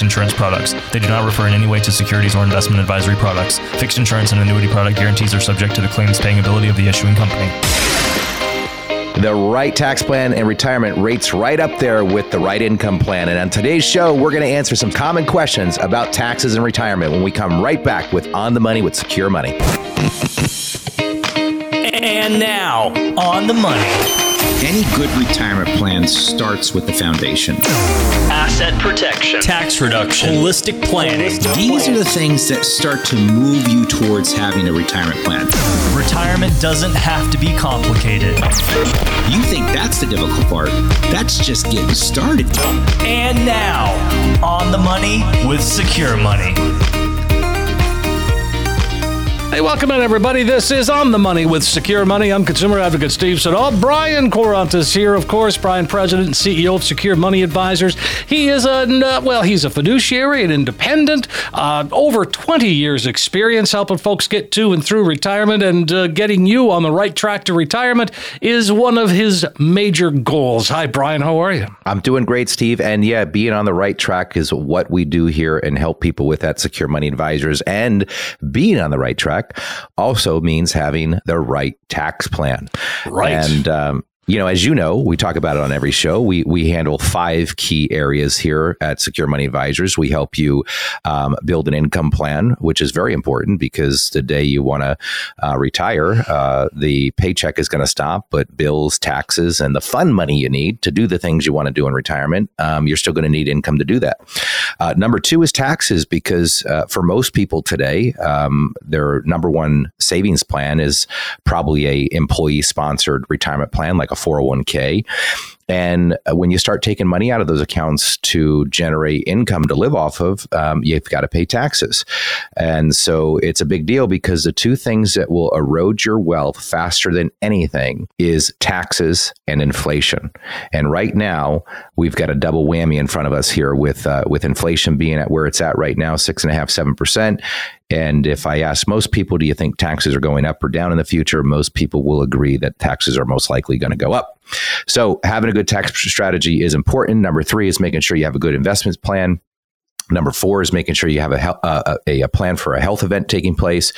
insurance products. They do not refer in any way to securities or investment advisory products. Fixed insurance and annuity product guarantees are subject to the claims paying ability of the issuing company. The right tax plan and retirement rates right up there with the right income plan. And on today's show, we're going to answer some common questions about taxes and retirement when we come right back with On the Money with Secure Money. And now, on the money. Any good retirement plan starts with the foundation. Asset protection, tax reduction, holistic planning. These are the things that start to move you towards having a retirement plan. Retirement doesn't have to be complicated. You think that's the difficult part? That's just getting started. And now, on the money with Secure Money. Hey, welcome in, everybody. This is On the Money with Secure Money. I'm consumer advocate Steve Siddall. Brian Quaranta is here, of course. Brian, president and CEO of Secure Money Advisors. He is a, uh, well, he's a fiduciary, an independent, uh, over 20 years experience helping folks get to and through retirement and uh, getting you on the right track to retirement is one of his major goals. Hi, Brian. How are you? I'm doing great, Steve. And yeah, being on the right track is what we do here and help people with at Secure Money Advisors. And being on the right track also means having the right tax plan. Right. And um, you know, as you know, we talk about it on every show. We we handle five key areas here at Secure Money Advisors. We help you um, build an income plan, which is very important because the day you want to uh, retire, uh, the paycheck is going to stop, but bills, taxes, and the fun money you need to do the things you want to do in retirement, um, you're still going to need income to do that. Uh, number two is taxes because uh, for most people today, um, their number one savings plan is probably a employee sponsored retirement plan like a 401k. And uh, when you start taking money out of those accounts to generate income to live off of, um, you've got to pay taxes. And so it's a big deal because the two things that will erode your wealth faster than anything is taxes and inflation. And right now, we've got a double whammy in front of us here with uh, with inflation being at where it's at right now, six and a half, seven percent. And if I ask most people, do you think taxes are going up or down in the future? Most people will agree that taxes are most likely going to go up. So having a good tax strategy is important. Number three is making sure you have a good investments plan. Number four is making sure you have a, uh, a, a, plan for a health event taking place.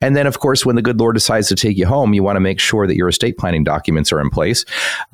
And then, of course, when the good Lord decides to take you home, you want to make sure that your estate planning documents are in place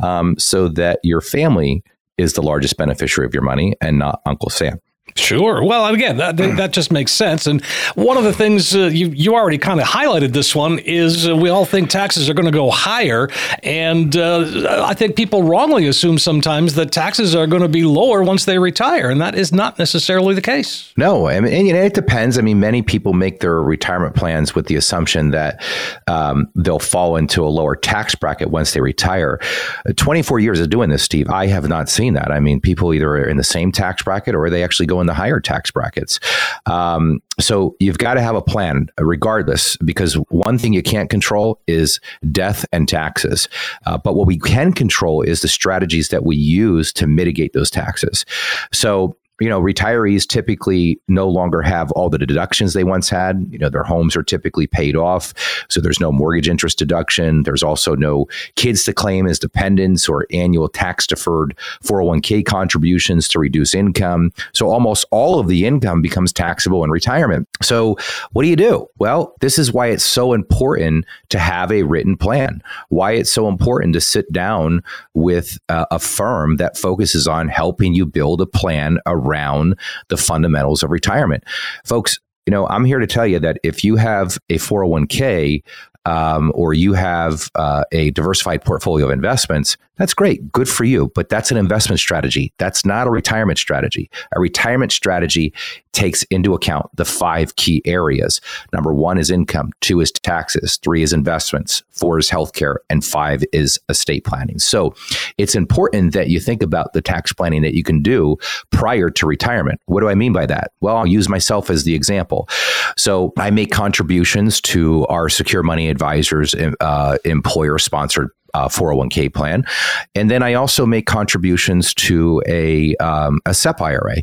um, so that your family is the largest beneficiary of your money and not Uncle Sam. Sure. Well, again, that, that just makes sense. And one of the things uh, you you already kind of highlighted this one is uh, we all think taxes are going to go higher, and uh, I think people wrongly assume sometimes that taxes are going to be lower once they retire, and that is not necessarily the case. No, I mean, and, it depends. I mean, many people make their retirement plans with the assumption that um, they'll fall into a lower tax bracket once they retire. Uh, Twenty four years of doing this, Steve, I have not seen that. I mean, people either are in the same tax bracket or they actually go in the higher tax brackets. Um, so you've got to have a plan regardless, because one thing you can't control is death and taxes. Uh, but what we can control is the strategies that we use to mitigate those taxes. So you know, retirees typically no longer have all the deductions they once had. You know, their homes are typically paid off. So there's no mortgage interest deduction. There's also no kids to claim as dependents or annual tax deferred 401k contributions to reduce income. So almost all of the income becomes taxable in retirement. So what do you do? Well, this is why it's so important to have a written plan, why it's so important to sit down with uh, a firm that focuses on helping you build a plan around around the fundamentals of retirement. Folks, you know, I'm here to tell you that if you have a 401k um, or you have uh, a diversified portfolio of investments, that's great. Good for you. But that's an investment strategy. That's not a retirement strategy. A retirement strategy takes into account the five key areas. Number one is income, two is taxes, three is investments, four is healthcare, and five is estate planning. So it's important that you think about the tax planning that you can do prior to retirement. What do I mean by that? Well, I'll use myself as the example. So I make contributions to our secure money advisors, uh, employer sponsored uh, 401k plan. And then I also make contributions to a, um, a SEP IRA.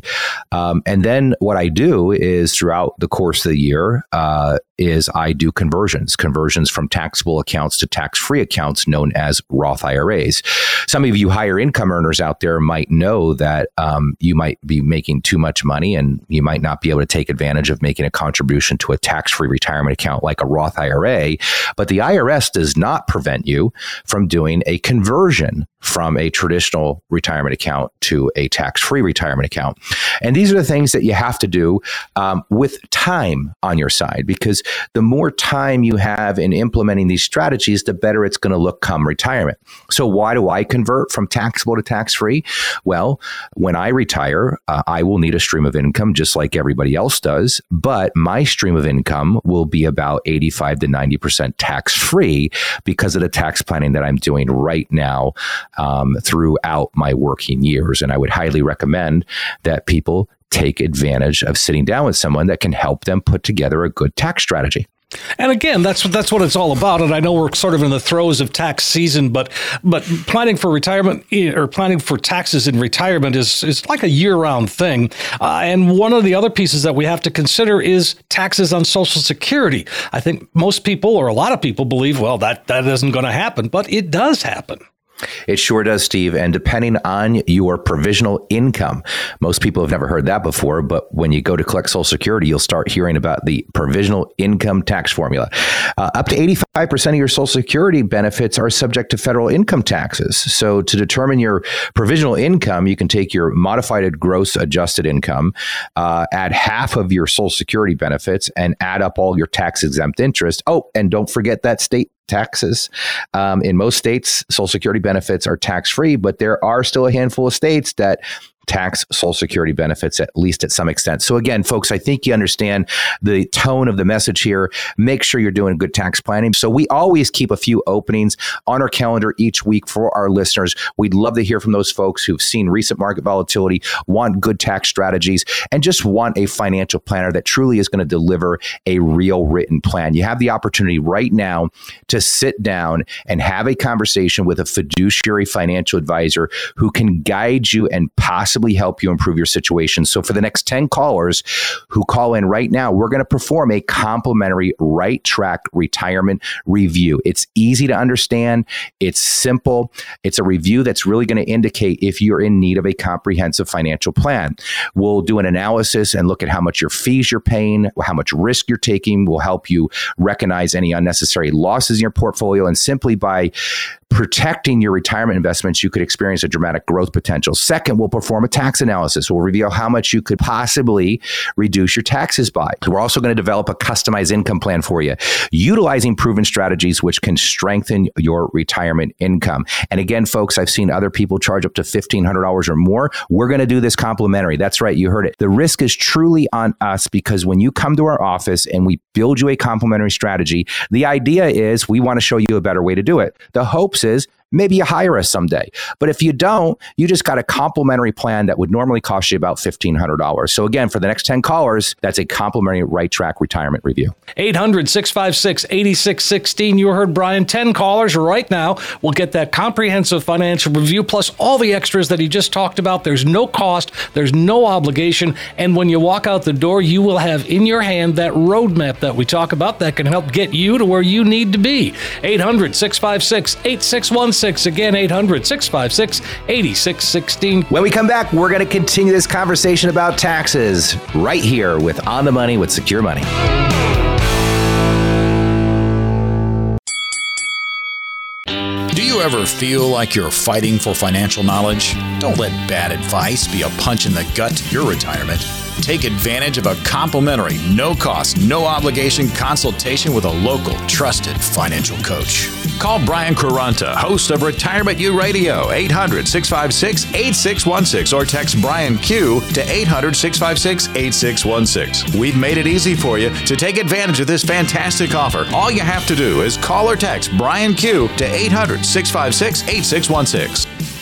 Um, and then what I do is throughout the course of the year uh, is I do conversions, conversions from taxable accounts to tax free accounts known as Roth IRAs. Some of you higher income earners out there might know that um, you might be making too much money and you might not be able to take advantage of making a contribution to a tax free retirement account like a Roth IRA. But the IRS does not prevent you from doing a conversion from a traditional retirement account to a tax free retirement account. And these are the things that you have to do um, with time on your side because the more time you have in implementing these strategies, the better it's going to look come retirement. So, why do I convert from taxable to tax free? Well, when I retire, uh, I will need a stream of income just like everybody else does, but my stream of income will be about 85 to 90% tax free because of the tax planning that I'm doing right now um, throughout my working years. And I would highly recommend that people take advantage of sitting down with someone that can help them put together a good tax strategy. And again, that's that's what it's all about. And I know we're sort of in the throes of tax season, but but planning for retirement eh, or planning for taxes in retirement is is like a year round thing. Uh, and one of the other pieces that we have to consider is taxes on Social Security. I think most people or a lot of people believe, well, that that isn't going to happen, but it does happen. It sure does, Steve. And depending on your provisional income, most people have never heard that before, but when you go to collect Social Security, you'll start hearing about the provisional income tax formula. Uh, up to 85% of your Social Security benefits are subject to federal income taxes. So to determine your provisional income, you can take your modified gross adjusted income, uh, add half of your Social Security benefits, and add up all your tax exempt interest. Oh, and don't forget that state taxes. Um, in most states, Social Security benefits are tax free, but there are still a handful of states that tax Social Security benefits, at least at some extent. So, again, folks, I think you understand the tone of the message here. Make sure you're doing good tax planning. So, we always keep a few openings on our calendar each week for our listeners. We'd love to hear from those folks who've seen recent market volatility, want good tax strategies, and just want a financial planner that truly is going to deliver a real written plan. You have the opportunity right now to sit down and have a conversation with a fiduciary financial advisor who can guide you and possibly possibly help you improve your situation. So for the next 10 callers who call in right now, we're going to perform a complimentary right track retirement review. It's easy to understand. It's simple. It's a review that's really going to indicate if you're in need of a comprehensive financial plan. We'll do an analysis and look at how much your fees you're paying, how much risk you're taking. We'll help you recognize any unnecessary losses in your portfolio. And simply by protecting your retirement investments, you could experience a dramatic growth potential. Second, we'll perform a tax analysis. We'll reveal how much you could possibly reduce your taxes by. We're also going to develop a customized income plan for you, utilizing proven strategies which can strengthen your retirement income. And again, folks, I've seen other people charge up to $1,500 or more. We're going to do this complimentary. That's right. You heard it. The risk is truly on us because when you come to our office and we build you a complimentary strategy, the idea is we want to show you a better way to do it. The hopes is maybe you hire us someday. But if you don't, you just got a complimentary plan that would normally cost you about $1,500. So again, for the next 10 callers, that's a complimentary right track retirement review. 800 656 8616. You heard Brian. 10 callers right now will get that comprehensive financial review plus all the extras that he just talked about. There's no cost, there's no obligation. And when you walk out the door, you will have in your hand that roadmap that we talk about that can help get you to where you need to be. 800 656 8616. 8616. Again, 800 656 8616. When we come back, we're going to continue this conversation about taxes right here with On the Money with Secure Money. Do you ever feel like you're fighting for financial knowledge? Don't let bad advice be a punch in the gut to your retirement. Take advantage of a complimentary, no cost, no obligation consultation with a local, trusted financial coach. Call Brian Quaranta, host of Retirement U Radio, 800 656 8616, or text Brian Q to 800 656 8616. We've made it easy for you to take advantage of this fantastic offer. All you have to do is call or text Brian Q to 800 656 8616.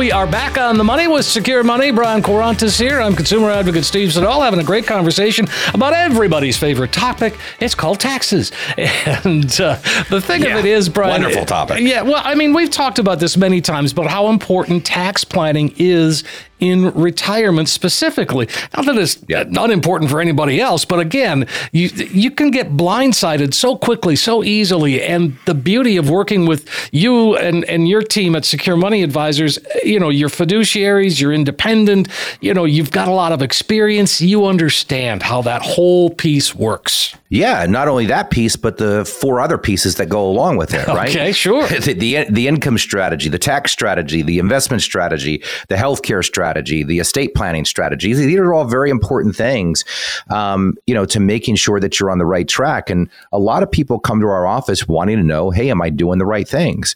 We are back on the money with Secure Money. Brian Quaranta's here. I'm consumer advocate Steve Siddall having a great conversation about everybody's favorite topic. It's called taxes. And uh, the thing Yeah, of it is, Brian. wonderful topic. Yeah, well, I mean, we've talked about this many times, but how important tax planning is in retirement specifically. Not that it's Yeah. unimportant for anybody else, but again, you you can get blindsided so quickly, so easily. And the beauty of working with you and, and your team at Secure Money Advisors, you know, you're fiduciaries, you're independent, you know, you've got a lot of experience, you understand how that whole piece works. Yeah, not only that piece, but the four other pieces that go along with it, right? Okay, sure. The, the, the income strategy, the tax strategy, the investment strategy, the healthcare strategy, the estate planning strategy. These are all very important things, um, you know, to making sure that you're on the right track. And a lot of people come to our office wanting to know, hey, am I doing the right things?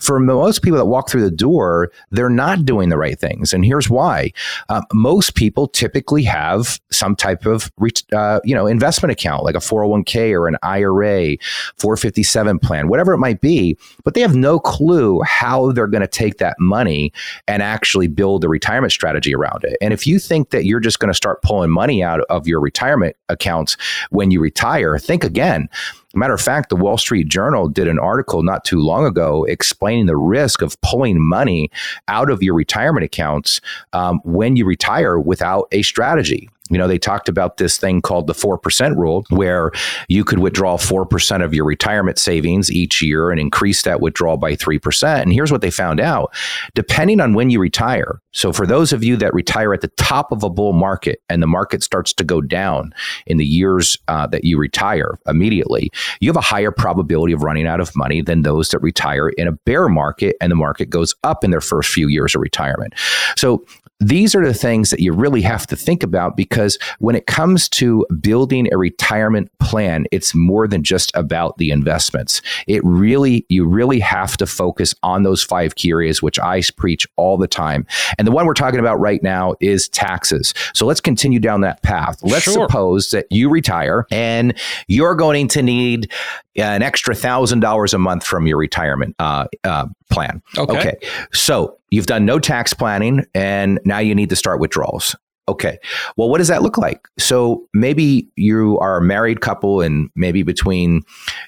For most people that walk through the door, they're not doing the right things. And here's why. Uh, most people typically have some type of, uh, you know, investment account, like a 401k or an IRA, 457 plan, whatever it might be, but they have no clue how they're going to take that money and actually build a retirement strategy around it. And if you think that you're just going to start pulling money out of your retirement accounts when you retire, think again. Matter of fact, the Wall Street Journal did an article not too long ago explaining the risk of pulling money out of your retirement accounts um, when you retire without a strategy. You know, they talked about this thing called the 4% rule, where you could withdraw 4% of your retirement savings each year and increase that withdrawal by 3%. And here's what they found out depending on when you retire. So, for those of you that retire at the top of a bull market and the market starts to go down in the years uh, that you retire immediately, you have a higher probability of running out of money than those that retire in a bear market and the market goes up in their first few years of retirement. So, these are the things that you really have to think about because when it comes to building a retirement plan, it's more than just about the investments. It really, you really have to focus on those five key areas, which I preach all the time. And the one we're talking about right now is taxes. So let's continue down that path. Let's Sure. suppose that you retire and you're going to need an extra thousand dollars a month from your retirement uh, uh, plan. Okay. So you've done no tax planning and now you need to start withdrawals. Okay. Well, what does that look like? So maybe you are a married couple and maybe between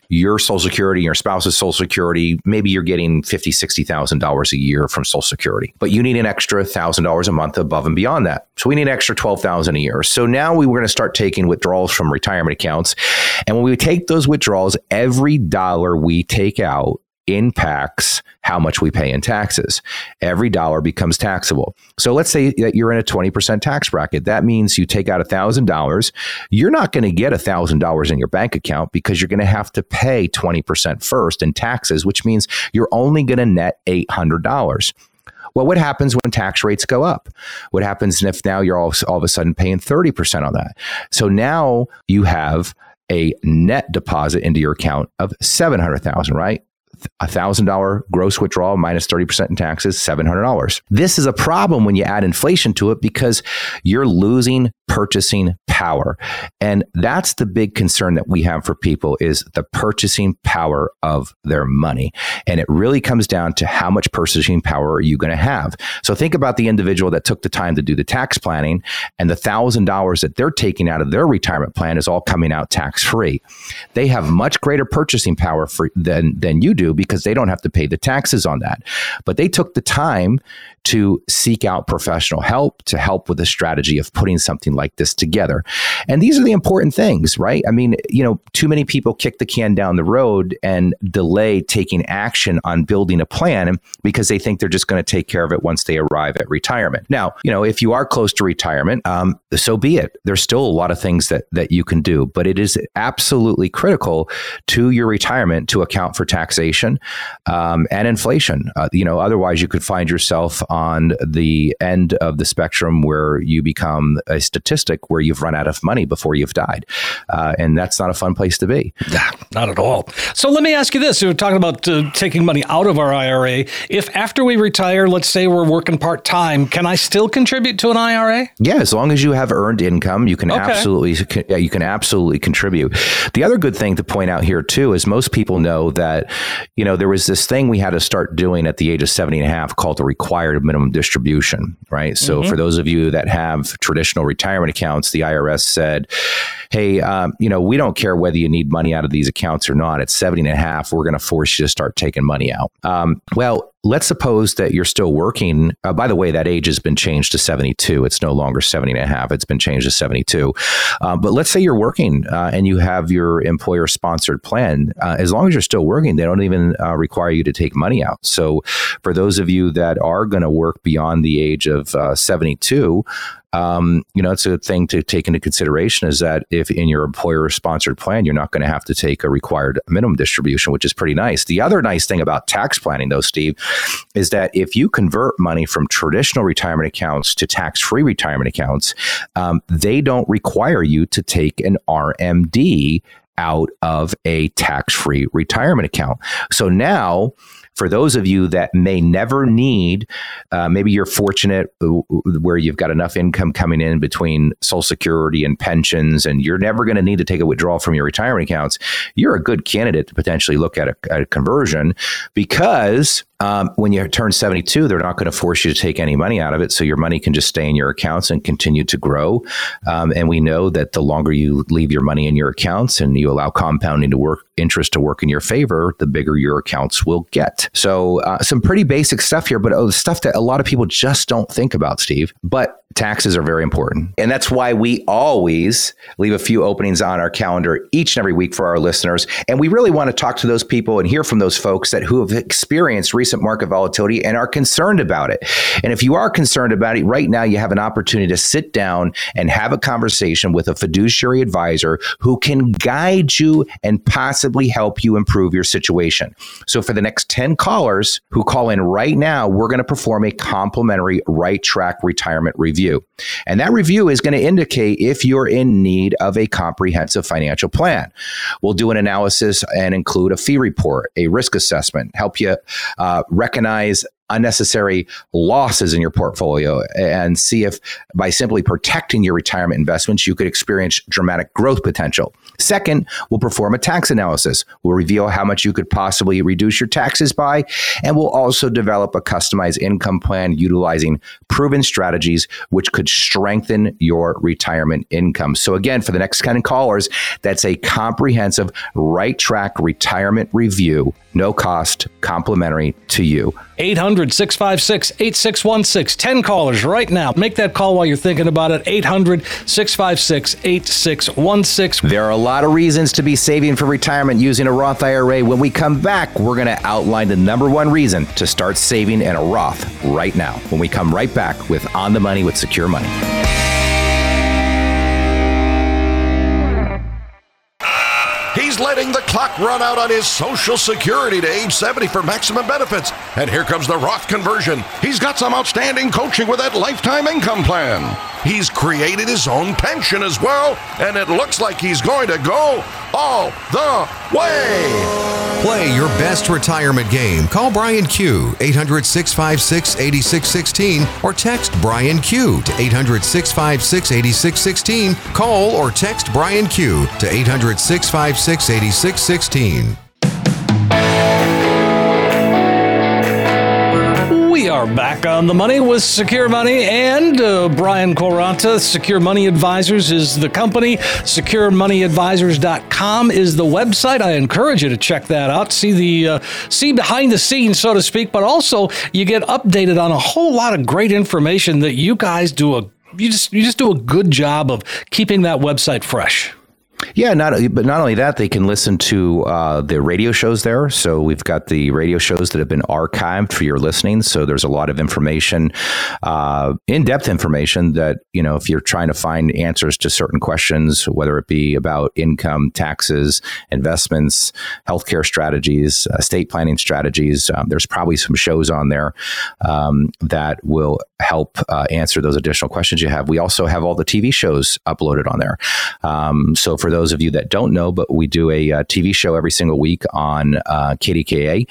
your social security and your spouse's social security, maybe you're getting fifty, sixty thousand dollars a year from social security, but you need an extra thousand dollars a month above and beyond that. So we need an extra twelve thousand a year. So now we were going to start taking withdrawals from retirement accounts. And when we take those withdrawals, every dollar we take out impacts how much we pay in taxes. Every dollar becomes taxable. So let's say that you're in a 20% tax bracket. That means you take out $1,000. You're not going to get $1,000 in your bank account because you're going to have to pay 20% first in taxes, which means you're only going to net $800. Well, what happens when tax rates go up? What happens if now you're all, all of a sudden paying 30% on that? So now you have a net deposit into your account of 700,000, right? A thousand dollar gross withdrawal minus 30% in taxes, $700. This is a problem when you add inflation to it because you're losing purchasing power. And that's the big concern that we have for people is the purchasing power of their money. And it really comes down to how much purchasing power are you going to have? So think about the individual that took the time to do the tax planning and the thousand dollars that they're taking out of their retirement plan is all coming out tax free. They have much greater purchasing power for than than you do do because they don't have to pay the taxes on that. But they took the time to seek out professional help to help with the strategy of putting something like this together. And these are the important things, right? I mean, you know, too many people kick the can down the road and delay taking action on building a plan because they think they're just going to take care of it once they arrive at retirement. Now, you know, if you are close to retirement, um, so be it. There's still a lot of things that that you can do, but it is absolutely critical to your retirement to account for taxation um, and inflation. Uh, you know, otherwise you could find yourself on the end of the spectrum where you become a statistic where you've run out of money before you've died. Uh, and that's not a fun place to be. Not at all. So let me ask you this. You're talking about uh, taking money out of our IRA. If after we retire, let's say we're working part time, can I still contribute to an IRA? Yeah, as long as you have earned income, you can okay. absolutely you can absolutely contribute. The other good thing to point out here too is most people know that you know there was this thing we had to start doing at the age of 70 and a half called the required minimum distribution, right? So mm-hmm. for those of you that have traditional retirement accounts, the IRS said, hey, um, you know, we don't care whether you need money out of these accounts or not. At 70 and a half, we're going to force you to start taking money out. Um, well, let's suppose that you're still working. Uh, by the way, that age has been changed to 72. It's no longer 70 and a half. It's been changed to 72. Uh, but let's say you're working uh, and you have your employer sponsored plan. Uh, as long as you're still working, they don't even uh, require you to take money out. So for those of you that are going to work beyond the age of uh, 72, um, you know, it's a thing to take into consideration is that if in your employer sponsored plan, you're not going to have to take a required minimum distribution, which is pretty nice. The other nice thing about tax planning, though, Steve, is that if you convert money from traditional retirement accounts to tax free retirement accounts, um, they don't require you to take an RMD out of a tax free retirement account. So now, for those of you that may never need, uh, maybe you're fortunate where you've got enough income coming in between Social Security and pensions, and you're never going to need to take a withdrawal from your retirement accounts. You're a good candidate to potentially look at a, a conversion because um, when you turn 72, they're not going to force you to take any money out of it. So your money can just stay in your accounts and continue to grow. Um, and we know that the longer you leave your money in your accounts and you allow compounding to work, interest to work in your favor, the bigger your accounts will get. So uh, some pretty basic stuff here, but oh, stuff that a lot of people just don't think about, Steve. But taxes are very important. And that's why we always leave a few openings on our calendar each and every week for our listeners. And we really want to talk to those people and hear from those folks that who have experienced recent market volatility and are concerned about it. And if you are concerned about it right now, you have an opportunity to sit down and have a conversation with a fiduciary advisor who can guide you and possibly help you improve your situation. So for the next 10 callers who call in right now, we're going to perform a complimentary right track retirement review review. And that review is going to indicate if you're in need of a comprehensive financial plan. We'll do an analysis and include a fee report, a risk assessment, help you uh, recognize unnecessary losses in your portfolio and see if by simply protecting your retirement investments, you could experience dramatic growth potential. Second, we'll perform a tax analysis. We'll reveal how much you could possibly reduce your taxes by, and we'll also develop a customized income plan utilizing proven strategies which could strengthen your retirement income. So, again, for the next kind of callers, that's a comprehensive right track retirement review, no cost, complimentary to you. 800 656 8616. 10 callers right now. Make that call while you're thinking about it. 800 656 8616. There are a lot of reasons to be saving for retirement using a Roth IRA. When we come back, we're going to outline the number one reason to start saving in a Roth right now. When we come right back with On the Money with Secure Money. He's letting the clock run out on his Social Security to age 70 for maximum benefits. And here comes the Roth conversion. He's got some outstanding coaching with that lifetime income plan. He's created his own pension as well, and it looks like he's going to go all the way. Play your best retirement game. Call Brian Q 800 656 8616 or text Brian Q to 800 656 8616. Call or text Brian Q to 800 656 8616. are back on the money with Secure Money and uh, Brian Quaranta. Secure Money Advisors is the company. SecureMoneyAdvisors.com is the website. I encourage you to check that out. See the uh, see behind the scenes, so to speak. But also, you get updated on a whole lot of great information that you guys do a you just you just do a good job of keeping that website fresh. Yeah, not but not only that, they can listen to uh, the radio shows there. So we've got the radio shows that have been archived for your listening. So there's a lot of information, uh, in-depth information that you know if you're trying to find answers to certain questions, whether it be about income, taxes, investments, healthcare strategies, estate planning strategies. Um, there's probably some shows on there um, that will help uh, answer those additional questions you have. We also have all the TV shows uploaded on there. Um, so for those of you that don't know, but we do a, a uh, TV show every single week on uh, KDKA.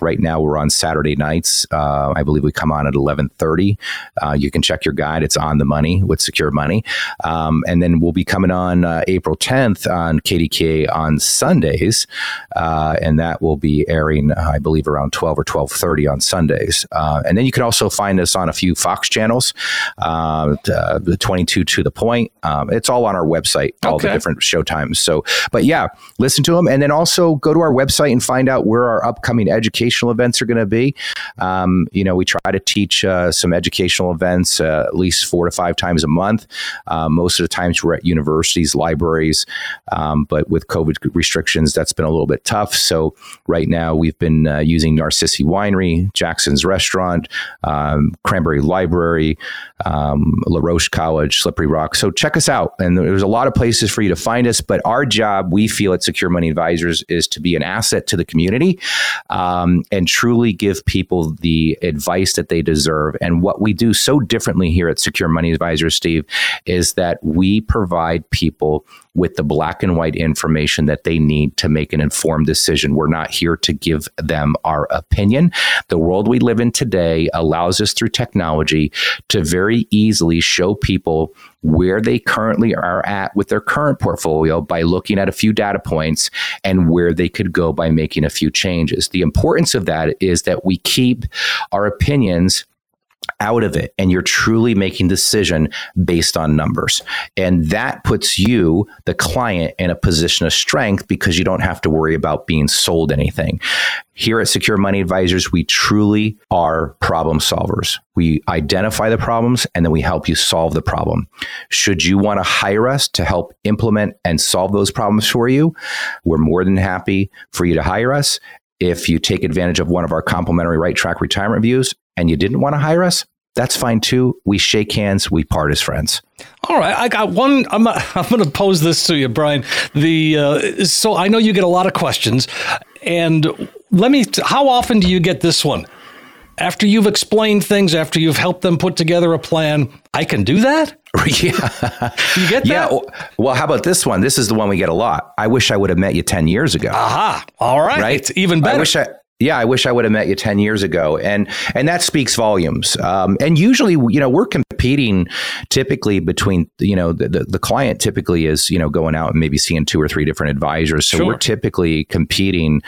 Right now, we're on Saturday nights. Uh, I believe we come on at eleven thirty. Uh, you can check your guide; it's on the money with Secure Money. Um, and then we'll be coming on uh, April tenth on KDK on Sundays, uh, and that will be airing, I believe, around twelve or twelve thirty on Sundays. Uh, and then you can also find us on a few Fox channels, uh, the twenty two to the point. Um, it's all on our website, all okay. the different show times. So, but yeah, listen to them, and then also go to our website and find out where our upcoming educational events are going to be. Um, you know, we try to teach uh, some educational events uh, at least four to five times a month. Uh, most of the times we're at universities, libraries, um, but with COVID restrictions, that's been a little bit tough. So right now we've been uh, using Narcisi Winery, Jackson's Restaurant, um, Cranberry Library, um, La Roche College, Slippery Rock. So check us out. And there's a lot of places for you to find us. But our job, we feel at Secure Money Advisors, is to be an asset to the community um, and truly give people the advice that they deserve. And what we do so differently here at Secure Money Advisors, Steve, is that we provide people with the black and white information that they need to make an informed decision. We're not here to give them our opinion. The world we live in today allows us through technology to very easily show people where they currently are at with their current portfolio by looking at a few data points and where they could go by making a few changes. The importance of that is that we keep our opinions out of it and you're truly making decision based on numbers. And that puts you the client in a position of strength because you don't have to worry about being sold anything. Here at secure money advisors we truly are problem solvers. We identify the problems and then we help you solve the problem. Should you want to hire us to help implement and solve those problems for you we're more than happy for you to hire us. If you take advantage of one of our complimentary right track retirement reviews and you didn't want to hire us, that's fine too. We shake hands, we part as friends. All right, I got one. I'm, I'm going to pose this to you, Brian. The uh, so I know you get a lot of questions, and let me. How often do you get this one? After you've explained things, after you've helped them put together a plan, I can do that. yeah, you get that. Yeah. Well, how about this one? This is the one we get a lot. I wish I would have met you ten years ago. Aha! All right, right. Even better. I wish I yeah, I wish I would have met you 10 years ago. And and that speaks volumes. Um, and usually, you know, we're competing typically between, you know, the, the, the, client typically is, you know, going out and maybe seeing two or three different advisors. So sure. we're typically competing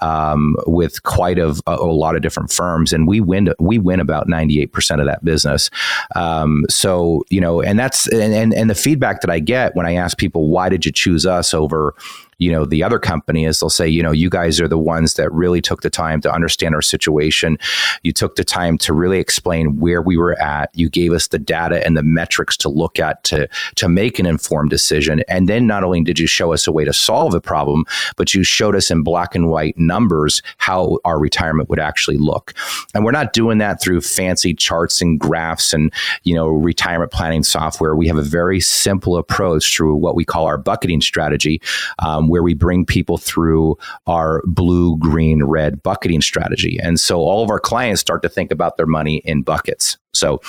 um, with quite a, a, lot of different firms and we win, we win about 98% of that business. Um, so, you know, and that's, and, and, and the feedback that I get when I ask people, why did you choose us over, you know the other company is they'll say you know you guys are the ones that really took the time to understand our situation. You took the time to really explain where we were at. You gave us the data and the metrics to look at to to make an informed decision. And then not only did you show us a way to solve the problem but you showed us in black and white numbers how our retirement would actually look. And we're not doing that through fancy charts and graphs and you know retirement planning software. We have a very simple approach through what we call our bucketing strategy um, where we bring people through our blue, green, red bucketing strategy. And so all of our clients start to think about their money in buckets. So,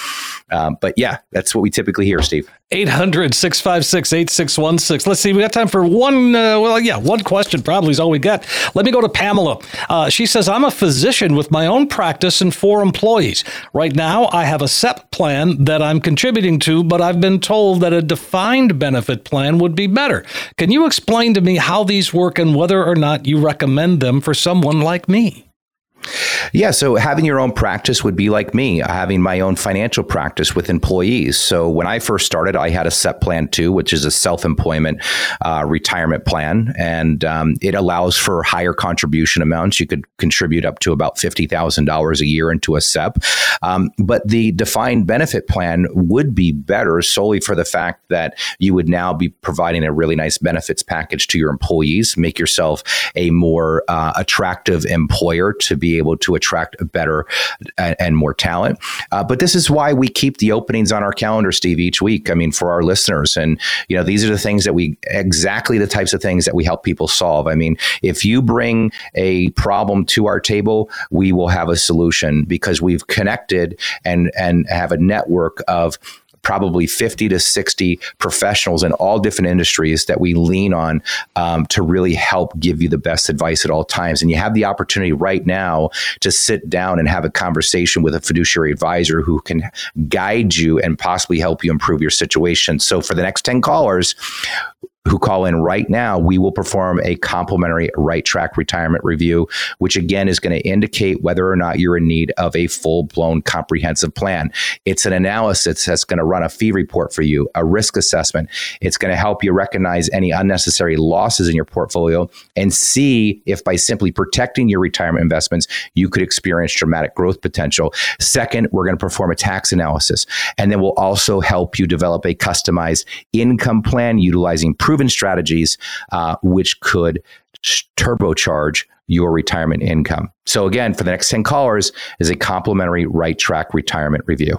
um, but yeah, that's what we typically hear, Steve. 800 656 8616. Let's see, we got time for one, uh, well, yeah, one question probably is all we got. Let me go to Pamela. Uh, she says, I'm a physician with my own practice and four employees. Right now, I have a SEP plan that I'm contributing to, but I've been told that a defined benefit plan would be better. Can you explain to me how these work and whether or not you recommend them for someone like me? Yeah, so having your own practice would be like me having my own financial practice with employees. So when I first started, I had a SEP plan too, which is a self-employment uh, retirement plan, and um, it allows for higher contribution amounts. You could contribute up to about fifty thousand dollars a year into a SEP, um, but the defined benefit plan would be better solely for the fact that you would now be providing a really nice benefits package to your employees, make yourself a more uh, attractive employer to be able to attract better and, and more talent. Uh, but this is why we keep the openings on our calendar, Steve, each week. I mean, for our listeners, and you know, these are the things that we exactly the types of things that we help people solve. I mean, if you bring a problem to our table, we will have a solution because we've connected and and have a network of probably 50 to 60 professionals in all different industries that we lean on um, to really help give you the best advice at all times. And you have the opportunity right now to sit down and have a conversation with a fiduciary advisor who can guide you and possibly help you improve your situation. So for the next 10 callers, who call in right now, we will perform a complimentary right track retirement review, which again is going to indicate whether or not you're in need of a full blown comprehensive plan. It's an analysis that's going to run a fee report for you, a risk assessment. It's going to help you recognize any unnecessary losses in your portfolio and see if by simply protecting your retirement investments, you could experience dramatic growth potential. Second, we're going to perform a tax analysis, and then we'll also help you develop a customized income plan utilizing proven strategies uh, which could turbocharge your retirement income. So again, for the next 10 callers is a complimentary right track retirement review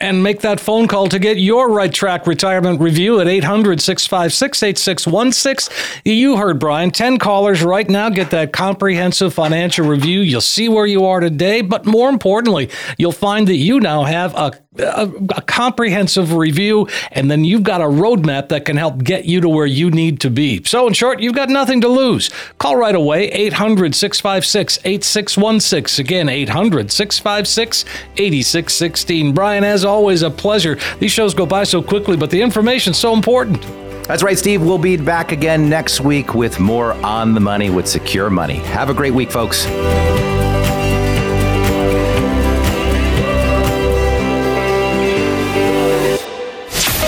and make that phone call to get your right track retirement review at 800 656 8616. You heard Brian, 10 callers right now get that comprehensive financial review. You'll see where you are today, but more importantly, you'll find that you now have a a, a, comprehensive review, and then you've got a roadmap that can help get you to where you need to be. So, in short, you've got nothing to lose. Call right away, 800 656 8616. Again, 800 656 8616. Brian, as always, a pleasure. These shows go by so quickly, but the information's so important. That's right, Steve. We'll be back again next week with more On the Money with Secure Money. Have a great week, folks.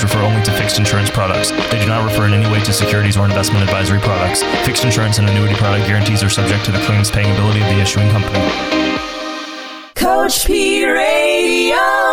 refer only to fixed insurance products. They do not refer in any way to securities or investment advisory products. Fixed insurance and annuity product guarantees are subject to the claims paying ability of the issuing company. Coach P Radio.